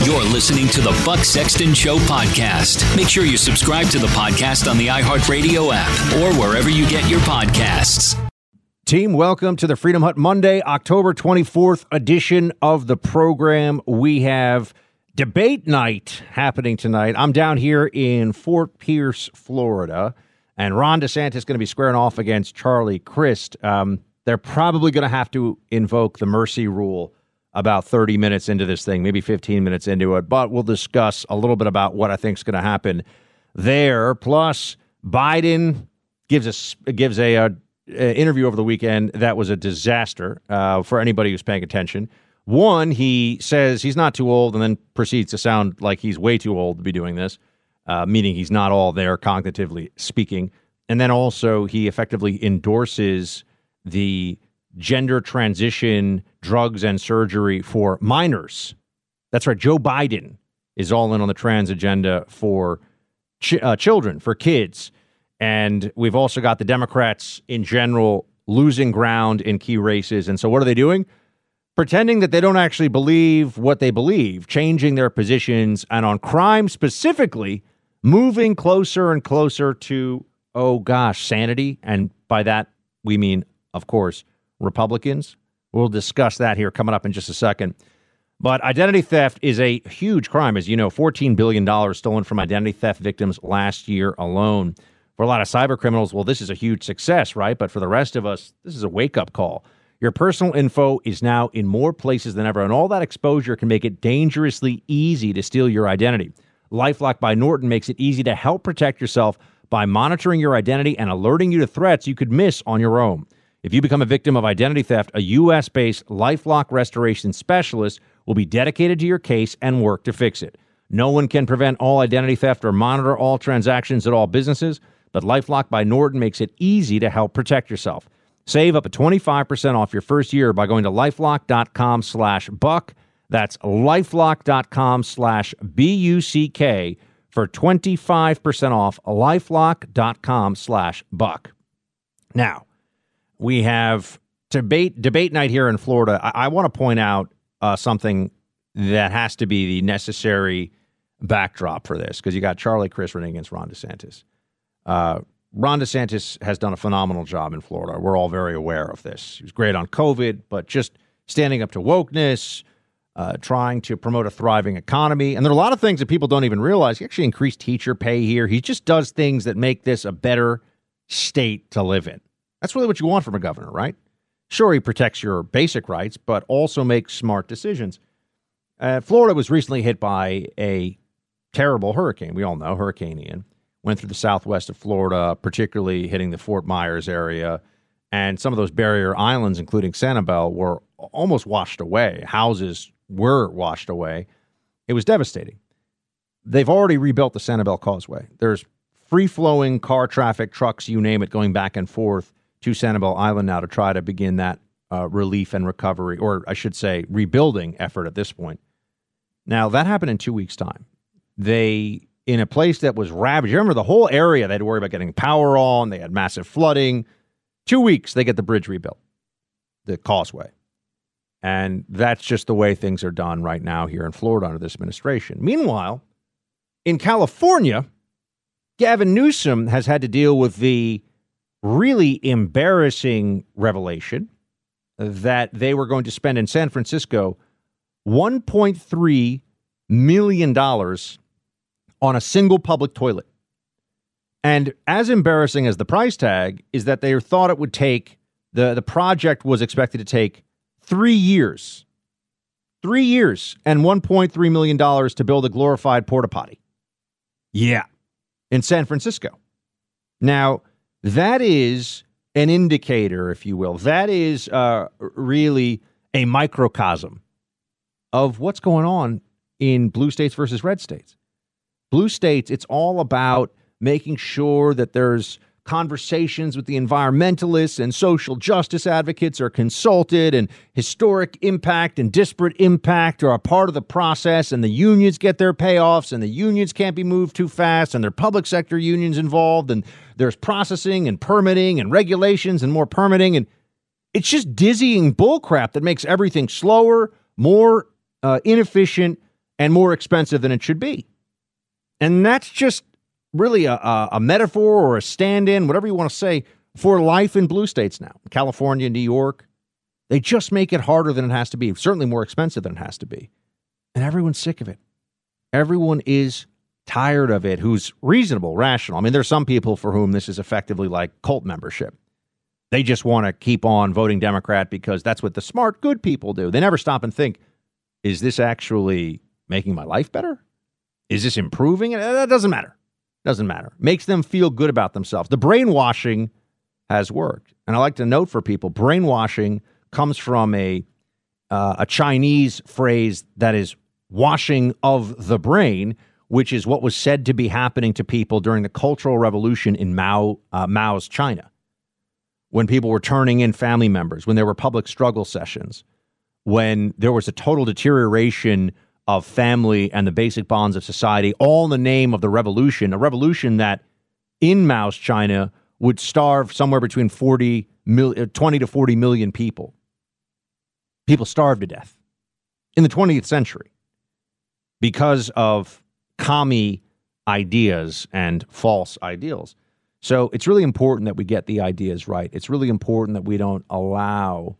You're listening to the Buck Sexton Show podcast. Make sure you subscribe to the podcast on the iHeartRadio app or wherever you get your podcasts. Team, welcome to the Freedom Hut Monday, October 24th edition of the program. We have debate night happening tonight. I'm down here in Fort Pierce, Florida, and Ron DeSantis is going to be squaring off against Charlie Crist. Um, they're probably going to have to invoke the mercy rule about 30 minutes into this thing, maybe 15 minutes into it, but we'll discuss a little bit about what I think is going to happen there. Plus, Biden gives us gives a, a, a, interview over the weekend that was a disaster uh, for anybody who's paying attention. One, he says he's not too old, and then proceeds to sound like he's way too old to be doing this, uh, meaning he's not all there cognitively speaking. And then also, he effectively endorses the gender transition drugs and surgery for minors. That's right. Joe Biden is all in on the trans agenda for ch- uh, children, for kids. And we've also got the Democrats in general losing ground in key races. And so, what are they doing? Pretending that they don't actually believe what they believe, changing their positions, and on crime specifically, moving closer and closer to, oh gosh, sanity. And by that, we mean, of course, Republicans. We'll discuss that here coming up in just a second. But identity theft is a huge crime. As you know, $14 billion stolen from identity theft victims last year alone. For a lot of cyber criminals, well, this is a huge success, right? But for the rest of us, this is a wake up call. Your personal info is now in more places than ever, and all that exposure can make it dangerously easy to steal your identity. Lifelock by Norton makes it easy to help protect yourself by monitoring your identity and alerting you to threats you could miss on your own. If you become a victim of identity theft, a U.S. based Lifelock restoration specialist will be dedicated to your case and work to fix it. No one can prevent all identity theft or monitor all transactions at all businesses, but Lifelock by Norton makes it easy to help protect yourself. Save up to 25% off your first year by going to lifelock.com slash buck. That's lifelock.com slash B U C K for 25% off lifelock.com slash buck. Now, we have debate debate night here in Florida. I, I want to point out uh, something that has to be the necessary backdrop for this because you got Charlie Crist running against Ron DeSantis. Uh, Ron DeSantis has done a phenomenal job in Florida. We're all very aware of this. He was great on COVID, but just standing up to wokeness, uh, trying to promote a thriving economy. And there are a lot of things that people don't even realize. He actually increased teacher pay here. He just does things that make this a better state to live in. That's really what you want from a governor, right? Sure, he protects your basic rights, but also makes smart decisions. Uh, Florida was recently hit by a terrible hurricane. We all know Hurricane Ian went through the southwest of Florida, particularly hitting the Fort Myers area. And some of those barrier islands, including Sanibel, were almost washed away. Houses were washed away. It was devastating. They've already rebuilt the Sanibel Causeway. There's free flowing car traffic, trucks, you name it, going back and forth to Sanibel Island now to try to begin that uh, relief and recovery, or I should say, rebuilding effort at this point. Now, that happened in two weeks' time. They, in a place that was ravaged, remember the whole area, they had to worry about getting power on, they had massive flooding. Two weeks, they get the bridge rebuilt, the causeway. And that's just the way things are done right now here in Florida under this administration. Meanwhile, in California, Gavin Newsom has had to deal with the really embarrassing revelation that they were going to spend in San Francisco $1.3 million on a single public toilet. And as embarrassing as the price tag is that they thought it would take, the, the project was expected to take three years. Three years and $1.3 million to build a glorified porta potty. Yeah. In San Francisco. Now, that is an indicator, if you will. That is uh, really a microcosm of what's going on in blue states versus red states. Blue states, it's all about making sure that there's conversations with the environmentalists and social justice advocates are consulted and historic impact and disparate impact are a part of the process and the unions get their payoffs and the unions can't be moved too fast and there are public sector unions involved and there's processing and permitting and regulations and more permitting and it's just dizzying bullcrap that makes everything slower more uh, inefficient and more expensive than it should be. And that's just really a, a, metaphor or a stand in, whatever you want to say, for life in blue states now California, New York. They just make it harder than it has to be, certainly more expensive than it has to be. And everyone's sick of it. Everyone is tired of it who's reasonable, rational. I mean, there's some people for whom this is effectively like cult membership. They just want to keep on voting Democrat because that's what the smart, good people do. They never stop and think, is this actually making my life better? Is this improving? It? That doesn't matter. Doesn't matter. Makes them feel good about themselves. The brainwashing has worked. And I like to note for people brainwashing comes from a, uh, a Chinese phrase that is washing of the brain, which is what was said to be happening to people during the Cultural Revolution in Mao, uh, Mao's China. When people were turning in family members, when there were public struggle sessions, when there was a total deterioration of family and the basic bonds of society, all in the name of the revolution, a revolution that in Mao's China would starve somewhere between 40 mil, uh, 20 to 40 million people. People starved to death in the 20th century because of commie ideas and false ideals. So it's really important that we get the ideas right. It's really important that we don't allow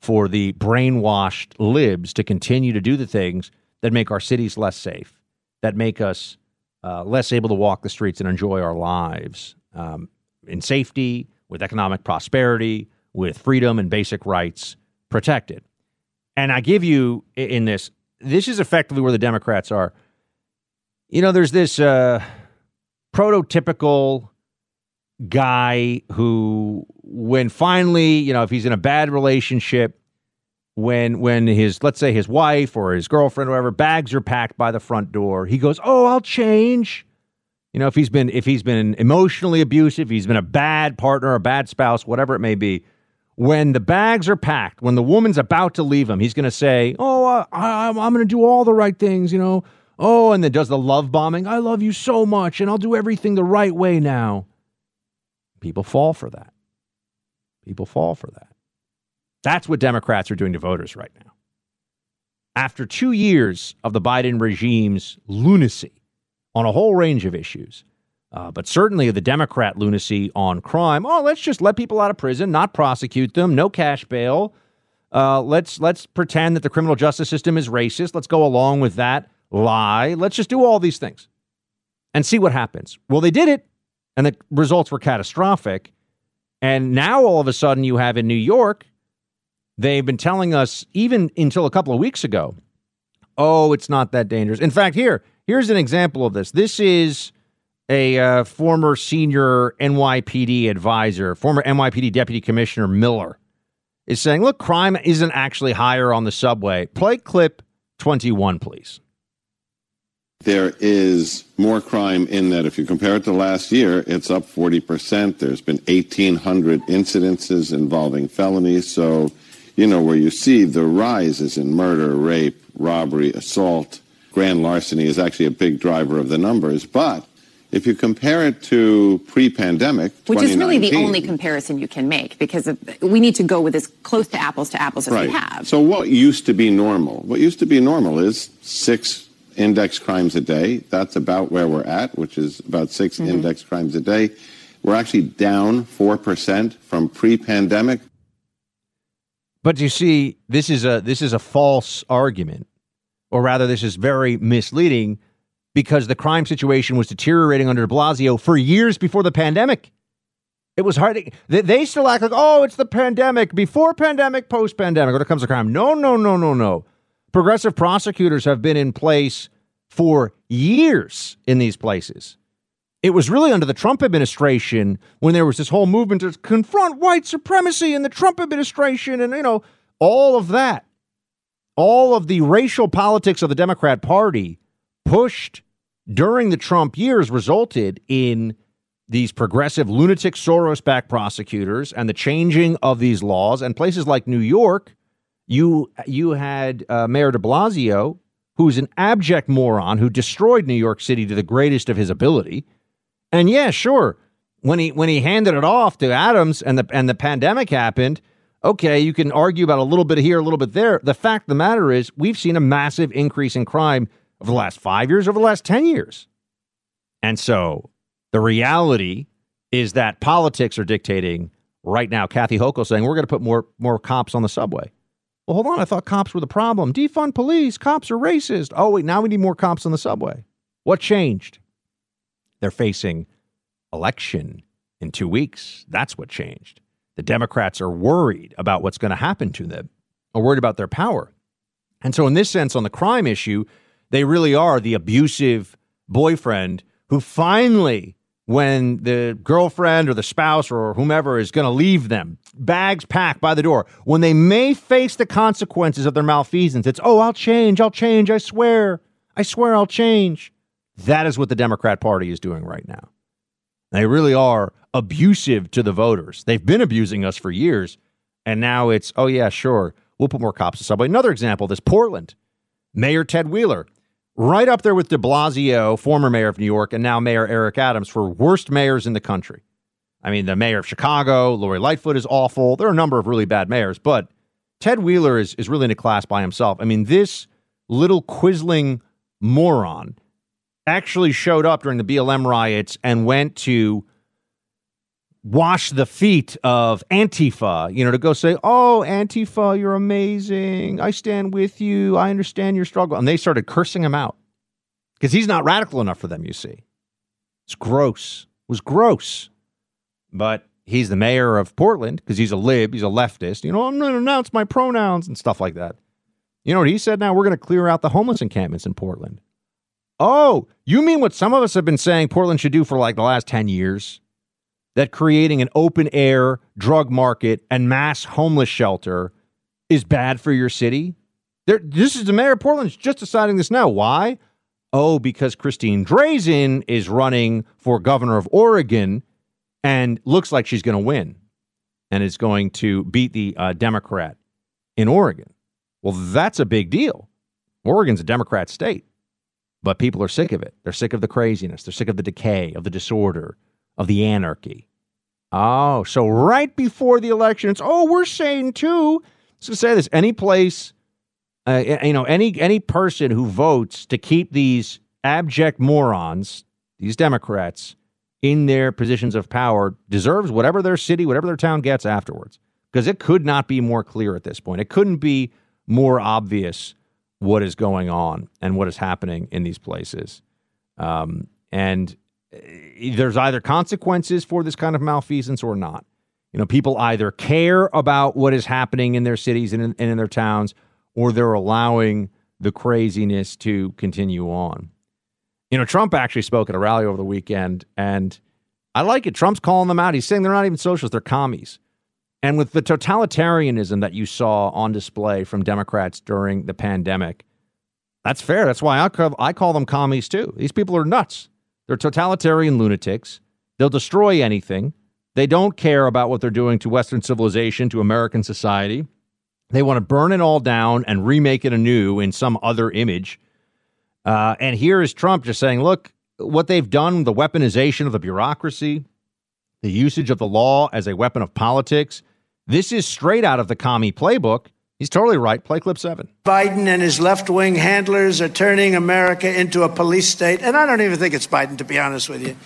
for the brainwashed libs to continue to do the things that make our cities less safe, that make us uh, less able to walk the streets and enjoy our lives um, in safety, with economic prosperity, with freedom and basic rights protected. And I give you in this, this is effectively where the Democrats are. You know, there's this uh, prototypical guy who, when finally, you know, if he's in a bad relationship, when when his let's say his wife or his girlfriend or whatever bags are packed by the front door he goes oh i'll change. You know if he's been if he's been emotionally abusive he's been a bad partner a bad spouse whatever it may be when the bags are packed when the woman's about to leave him he's going to say oh I, I, i'm going to do all the right things you know. Oh and then does the love bombing i love you so much and i'll do everything the right way now. People fall for that. People fall for that that's what Democrats are doing to voters right now. After two years of the Biden regime's lunacy on a whole range of issues, uh, but certainly the Democrat lunacy on crime. Oh, let's just let people out of prison, not prosecute them, no cash bail. Uh, let's let's pretend that the criminal justice system is racist. Let's go along with that lie. Let's just do all these things and see what happens. Well, they did it, and the results were catastrophic. And now all of a sudden, you have in New York They've been telling us, even until a couple of weeks ago, oh, it's not that dangerous. In fact, here, here's an example of this. This is a uh, former senior NYPD advisor, former NYPD Deputy Commissioner Miller, is saying, look, crime isn't actually higher on the subway. Play clip 21, please. There is more crime in that. If you compare it to last year, it's up 40%. There's been 1,800 incidences involving felonies. So you know, where you see the rises in murder, rape, robbery, assault, grand larceny is actually a big driver of the numbers. But if you compare it to pre-pandemic, which is really the only comparison you can make, because we need to go with as close to apples to apples as right. we have. So what used to be normal? What used to be normal is six index crimes a day. That's about where we're at, which is about 6 mm-hmm. index crimes a day. We're actually down four percent from pre-pandemic. But you see, this is a this is a false argument, or rather, this is very misleading because the crime situation was deteriorating under de Blasio for years before the pandemic. It was hard. To, they, they still act like, oh, it's the pandemic, before pandemic, post pandemic, when it comes to crime. No, no, no, no, no. Progressive prosecutors have been in place for years in these places. It was really under the Trump administration when there was this whole movement to confront white supremacy in the Trump administration and, you know, all of that. All of the racial politics of the Democrat Party pushed during the Trump years resulted in these progressive lunatic Soros backed prosecutors and the changing of these laws. And places like New York, you, you had uh, Mayor de Blasio, who's an abject moron who destroyed New York City to the greatest of his ability. And yeah, sure, when he when he handed it off to Adams and the and the pandemic happened, okay, you can argue about a little bit here, a little bit there. The fact of the matter is, we've seen a massive increase in crime over the last five years, over the last 10 years. And so the reality is that politics are dictating right now. Kathy Hochul saying we're going to put more, more cops on the subway. Well, hold on. I thought cops were the problem. Defund police. Cops are racist. Oh, wait. Now we need more cops on the subway. What changed? They're facing election in two weeks. That's what changed. The Democrats are worried about what's going to happen to them, are worried about their power. And so, in this sense, on the crime issue, they really are the abusive boyfriend who finally, when the girlfriend or the spouse or whomever is going to leave them, bags packed by the door, when they may face the consequences of their malfeasance, it's, oh, I'll change, I'll change, I swear, I swear I'll change. That is what the Democrat Party is doing right now. They really are abusive to the voters. They've been abusing us for years. And now it's, oh, yeah, sure, we'll put more cops in subway. Another example this Portland. Mayor Ted Wheeler right up there with de Blasio, former mayor of New York, and now Mayor Eric Adams for worst mayors in the country. I mean, the mayor of Chicago, Lori Lightfoot, is awful. There are a number of really bad mayors, but Ted Wheeler is, is really in a class by himself. I mean, this little quisling moron actually showed up during the BLM riots and went to wash the feet of Antifa, you know, to go say, Oh, Antifa, you're amazing. I stand with you. I understand your struggle. And they started cursing him out because he's not radical enough for them, you see. It's gross. It was gross. But he's the mayor of Portland because he's a lib, he's a leftist. You know, I'm going to announce my pronouns and stuff like that. You know what he said now? We're going to clear out the homeless encampments in Portland. Oh, you mean what some of us have been saying Portland should do for like the last 10 years? that creating an open air drug market and mass homeless shelter is bad for your city? There, this is the mayor of Portland's just deciding this now. Why? Oh, because Christine Drazan is running for governor of Oregon and looks like she's going to win and is going to beat the uh, Democrat in Oregon. Well, that's a big deal. Oregon's a Democrat state, but people are sick of it. They're sick of the craziness. They're sick of the decay, of the disorder, of the anarchy. Oh, so right before the election, it's oh, we're saying too. So say this: any place, uh, you know, any any person who votes to keep these abject morons, these Democrats, in their positions of power deserves whatever their city, whatever their town gets afterwards. Because it could not be more clear at this point. It couldn't be more obvious what is going on and what is happening in these places. Um, and there's either consequences for this kind of malfeasance or not. You know, people either care about what is happening in their cities and in, and in their towns, or they're allowing the craziness to continue on. You know, Trump actually spoke at a rally over the weekend, and I like it. Trump's calling them out. He's saying they're not even socialists, they're commies. And with the totalitarianism that you saw on display from Democrats during the pandemic, that's fair. That's why I call, I call them commies too. These people are nuts. They're totalitarian lunatics. They'll destroy anything. They don't care about what they're doing to Western civilization, to American society. They want to burn it all down and remake it anew in some other image. Uh, and here is Trump just saying, look, what they've done, the weaponization of the bureaucracy, the usage of the law as a weapon of politics, this is straight out of the commie playbook. He's totally right. Play clip seven. Biden and his left wing handlers are turning America into a police state. And I don't even think it's Biden, to be honest with you.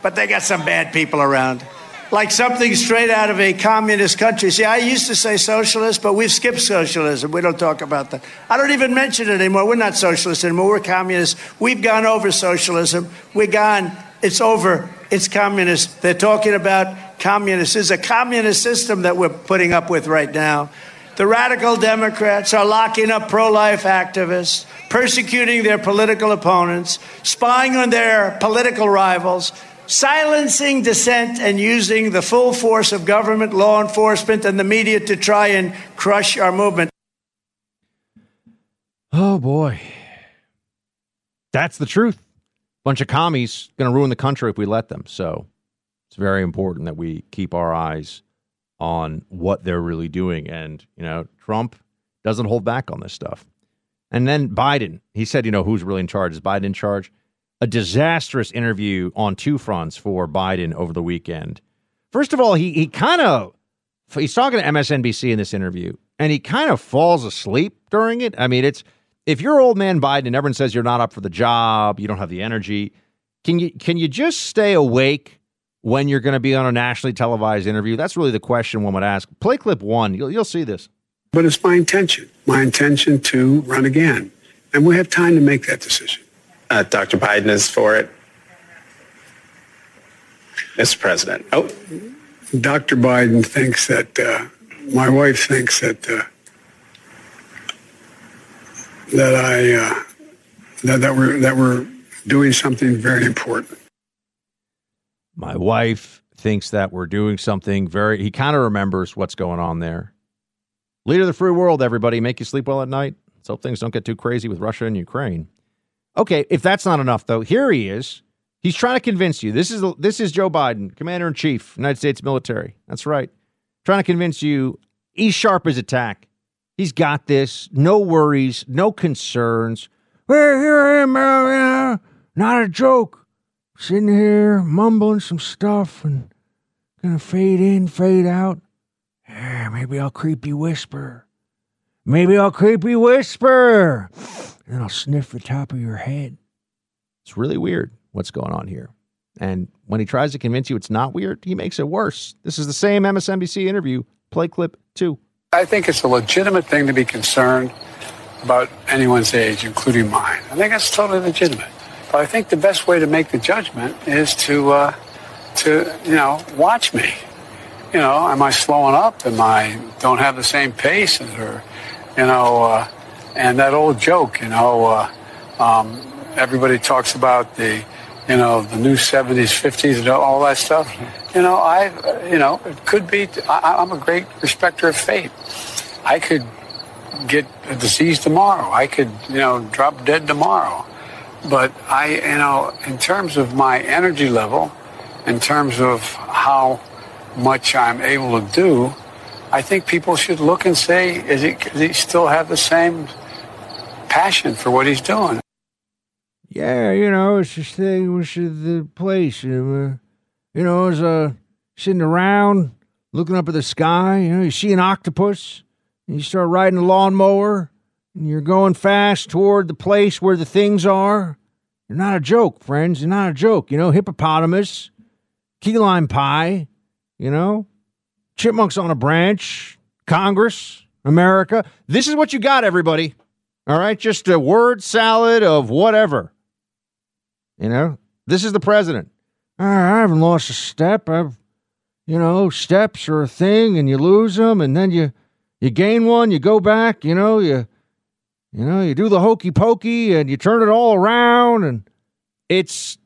But they got some bad people around. Like something straight out of a communist country. See, I used to say socialist, but we've skipped socialism. We don't talk about that. I don't even mention it anymore. We're not socialists anymore. We're communists. We've gone over socialism. We're gone. It's over. It's communist. They're talking about communists. is a communist system that we're putting up with right now. The radical Democrats are locking up pro life activists, persecuting their political opponents, spying on their political rivals, silencing dissent, and using the full force of government, law enforcement, and the media to try and crush our movement. Oh, boy. That's the truth. Bunch of commies going to ruin the country if we let them. So it's very important that we keep our eyes on what they're really doing. And, you know, Trump doesn't hold back on this stuff. And then Biden, he said, you know, who's really in charge? Is Biden in charge? A disastrous interview on two fronts for Biden over the weekend. First of all, he he kind of he's talking to MSNBC in this interview, and he kind of falls asleep during it. I mean, it's if you're old man Biden and everyone says you're not up for the job, you don't have the energy, can you can you just stay awake when you're going to be on a nationally televised interview? That's really the question one would ask. Play clip one. You'll, you'll see this. But it's my intention, my intention to run again. And we have time to make that decision. Uh, Dr. Biden is for it. Mr. President. Oh. Dr. Biden thinks that, uh, my wife thinks that, uh, that I, uh, that, that, we're, that we're doing something very important. My wife thinks that we're doing something very, he kind of remembers what's going on there. Leader of the free world, everybody. Make you sleep well at night. Let's hope things don't get too crazy with Russia and Ukraine. Okay, if that's not enough, though, here he is. He's trying to convince you. This is this is Joe Biden, Commander in Chief, United States Military. That's right. Trying to convince you he's sharp as attack. He's got this. No worries, no concerns. Here I am, not a joke. Sitting here mumbling some stuff and gonna fade in, fade out. Yeah, maybe I'll creepy whisper. Maybe I'll creepy whisper. And then I'll sniff the top of your head. It's really weird what's going on here. And when he tries to convince you it's not weird, he makes it worse. This is the same MSNBC interview. Play clip two. I think it's a legitimate thing to be concerned about anyone's age, including mine. I think that's totally legitimate. But I think the best way to make the judgment is to, uh, to you know, watch me. You know, am I slowing up? Am I don't have the same pace? Or, you know, uh, and that old joke, you know, uh, um, everybody talks about the, you know, the new 70s, 50s, and all that stuff. You know, I, you know, it could be, I, I'm a great respecter of fate. I could get a disease tomorrow. I could, you know, drop dead tomorrow. But I, you know, in terms of my energy level, in terms of how much I'm able to do, I think people should look and say, is he, does he still have the same passion for what he's doing? Yeah, you know, it's the, it was the place. You know, as uh, sitting around looking up at the sky. You know, you see an octopus, and you start riding a lawnmower, you're going fast toward the place where the things are. You're not a joke, friends. You're not a joke. You know, hippopotamus, key lime pie, you know, chipmunks on a branch, Congress, America. This is what you got, everybody. All right, just a word salad of whatever. You know, this is the president. I haven't lost a step. I've, you know, steps are a thing, and you lose them, and then you you gain one, you go back. You know, you you know, you do the hokey pokey, and you turn it all around, and it's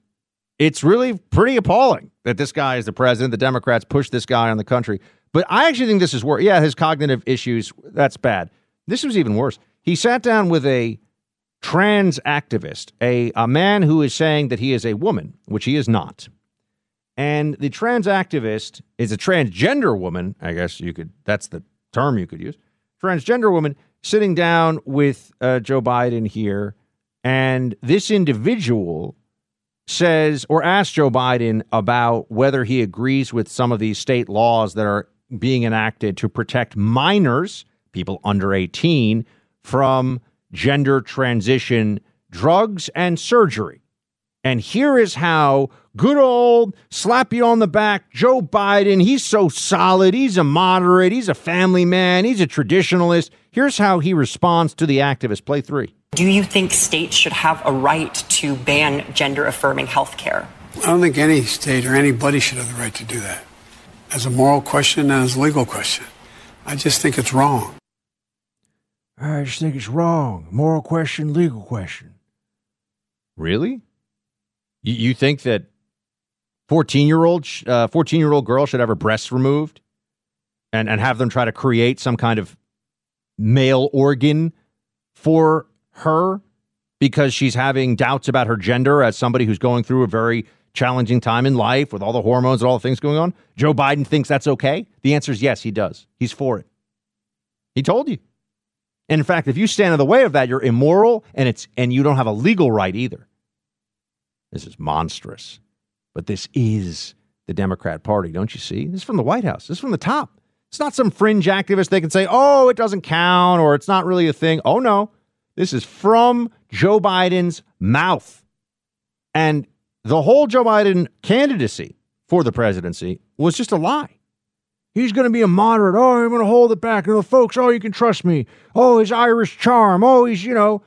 it's really pretty appalling that this guy is the president. The Democrats push this guy on the country. But I actually think this is worse. Yeah, his cognitive issues, that's bad. This was even worse. He sat down with a trans activist, a, a man who is saying that he is a woman, which he is not. And the trans activist is a transgender woman, I guess you could, that's the term you could use. transgender woman, sitting down with uh, Joe Biden here, and this individual says or asks Joe Biden about whether he agrees with some of these state laws that are being enacted to protect minors, people under 18, from gender transition drugs and surgery. And here is how good old slap you on the back Joe Biden, he's so solid, he's a moderate, he's a family man, he's a traditionalist. Here's how he responds to the activist. Play three. Do you think states should have a right to ban gender affirming health care? I don't think any state or anybody should have the right to do that. As a moral question and as a legal question. I just think it's wrong. I just think it's wrong. Moral question, legal question. Really? You, you think that 14 year old 14 uh, year old girl should have her breasts removed and, and have them try to create some kind of male organ for her because she's having doubts about her gender as somebody who's going through a very challenging time in life with all the hormones and all the things going on? Joe Biden thinks that's okay? The answer is yes, he does. He's for it. He told you. And in fact, if you stand in the way of that, you're immoral and it's and you don't have a legal right either. This is monstrous. But this is the Democrat Party, don't you see? This is from the White House. This is from the top. It's not some fringe activist they can say, "Oh, it doesn't count" or "It's not really a thing." Oh no. This is from Joe Biden's mouth. And the whole Joe Biden candidacy for the presidency was just a lie. He's going to be a moderate. Oh, I'm going to hold it back. And the folks, oh, you can trust me. Oh, his Irish charm. Oh, he's, you know,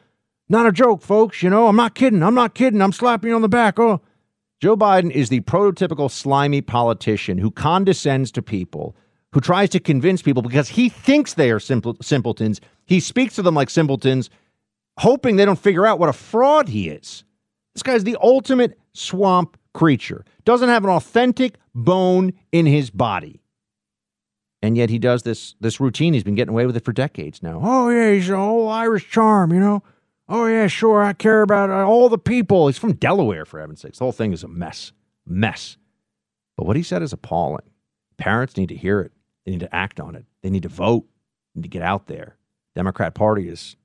not a joke, folks. You know, I'm not kidding. I'm not kidding. I'm slapping you on the back. Oh, Joe Biden is the prototypical slimy politician who condescends to people, who tries to convince people because he thinks they are simple, simpletons. He speaks to them like simpletons, hoping they don't figure out what a fraud he is. This guy's the ultimate swamp creature, doesn't have an authentic bone in his body. And yet he does this this routine. He's been getting away with it for decades now. Oh yeah, he's a whole Irish charm, you know. Oh yeah, sure. I care about uh, all the people. He's from Delaware, for heaven's sakes. The whole thing is a mess, mess. But what he said is appalling. Parents need to hear it. They need to act on it. They need to vote. They need to get out there. Democrat Party is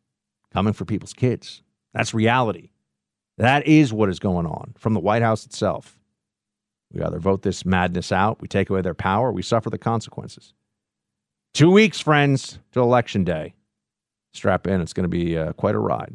coming for people's kids. That's reality. That is what is going on from the White House itself. We either vote this madness out, we take away their power, we suffer the consequences. Two weeks, friends, to Election Day. Strap in. It's going to be uh, quite a ride.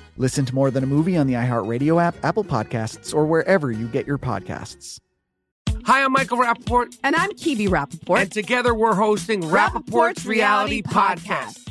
Listen to More Than a Movie on the iHeartRadio app, Apple Podcasts, or wherever you get your podcasts. Hi, I'm Michael Rapaport. And I'm Kibi Rapaport. And together we're hosting Rapaport's, Rapaport's Reality, Reality Podcast. Podcast.